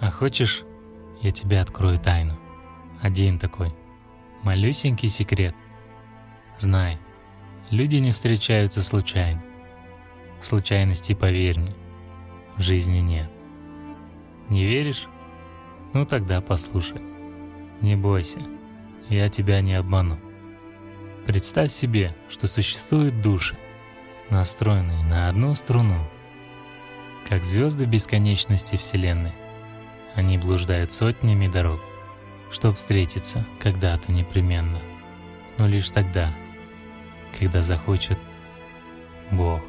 А хочешь, я тебе открою тайну? Один такой, малюсенький секрет. Знай, люди не встречаются случайно. Случайностей, поверь мне, в жизни нет. Не веришь? Ну тогда послушай. Не бойся, я тебя не обману. Представь себе, что существуют души, настроенные на одну струну, как звезды бесконечности Вселенной. Они блуждают сотнями дорог, чтобы встретиться когда-то непременно, но лишь тогда, когда захочет Бог.